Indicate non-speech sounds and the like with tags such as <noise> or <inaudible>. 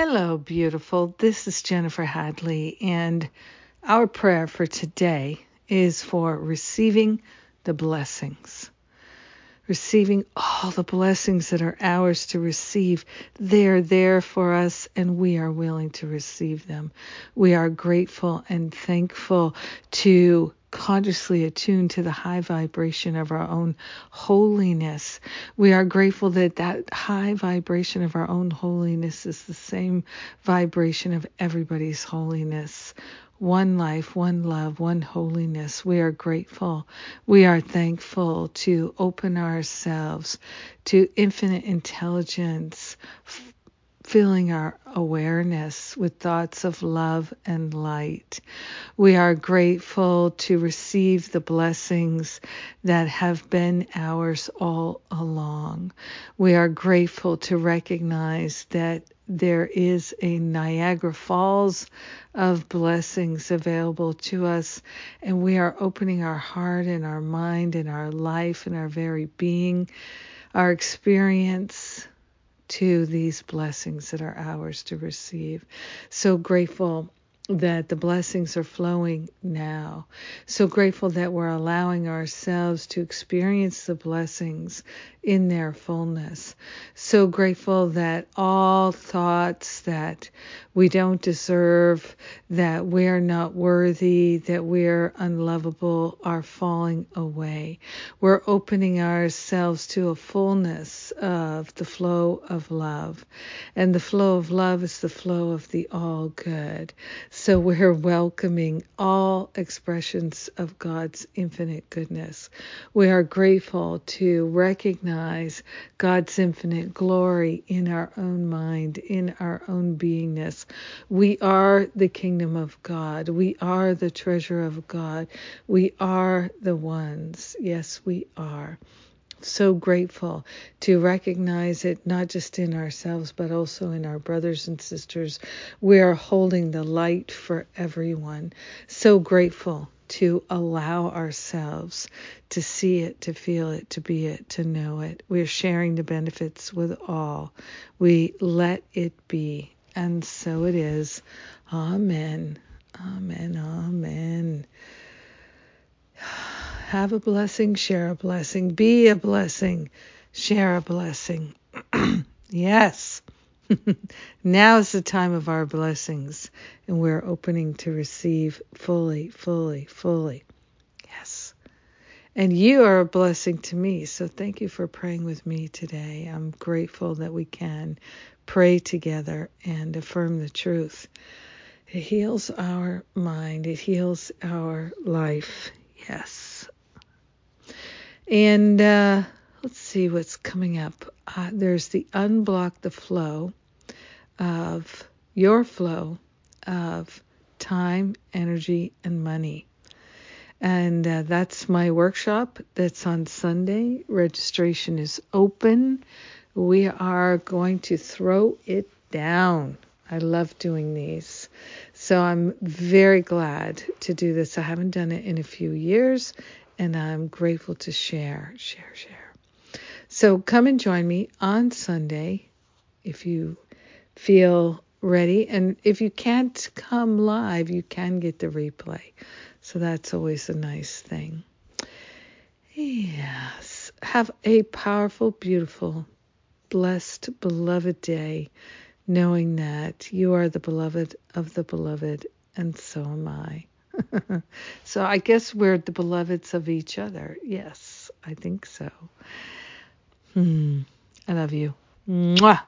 Hello, beautiful. This is Jennifer Hadley, and our prayer for today is for receiving the blessings. Receiving all the blessings that are ours to receive. They're there for us, and we are willing to receive them. We are grateful and thankful to consciously attuned to the high vibration of our own holiness. We are grateful that that high vibration of our own holiness is the same vibration of everybody's holiness. One life, one love, one holiness. We are grateful. We are thankful to open ourselves to infinite intelligence, filling our awareness with thoughts of love and light. We are grateful to receive the blessings that have been ours all along. We are grateful to recognize that there is a Niagara Falls of blessings available to us, and we are opening our heart and our mind and our life and our very being, our experience to these blessings that are ours to receive. So grateful that the blessings are flowing now. So grateful that we're allowing ourselves to experience the blessings in their fullness. So grateful that all thoughts that we don't deserve, that we're not worthy, that we're unlovable are falling away. We're opening ourselves to a fullness of the flow of love. And the flow of love is the flow of the all good. So we're welcoming all expressions of God's infinite goodness. We are grateful to recognize God's infinite glory in our own mind, in our own beingness we are the kingdom of God. We are the treasure of God. We are the ones. Yes, we are. So grateful to recognize it not just in ourselves, but also in our brothers and sisters. We are holding the light for everyone. So grateful to allow ourselves to see it, to feel it, to be it, to know it. We're sharing the benefits with all. We let it be and so it is. Amen. Amen. Amen. Have a blessing, share a blessing, be a blessing, share a blessing. <clears throat> yes. <laughs> now is the time of our blessings, and we're opening to receive fully, fully, fully. Yes. And you are a blessing to me. So thank you for praying with me today. I'm grateful that we can pray together and affirm the truth. It heals our mind, it heals our life. Yes. And uh, let's see what's coming up. Uh, there's the unblock the flow of your flow of time, energy, and money. And uh, that's my workshop that's on Sunday. Registration is open we are going to throw it down. I love doing these. So I'm very glad to do this. I haven't done it in a few years, and I'm grateful to share, share, share. So come and join me on Sunday if you feel ready. And if you can't come live, you can get the replay. So that's always a nice thing. Yes. Have a powerful, beautiful blessed, beloved day, knowing that you are the beloved of the beloved, and so am I. so I guess we're the beloveds of each other. Yes, I think so. Hmm. I love you. Mwah.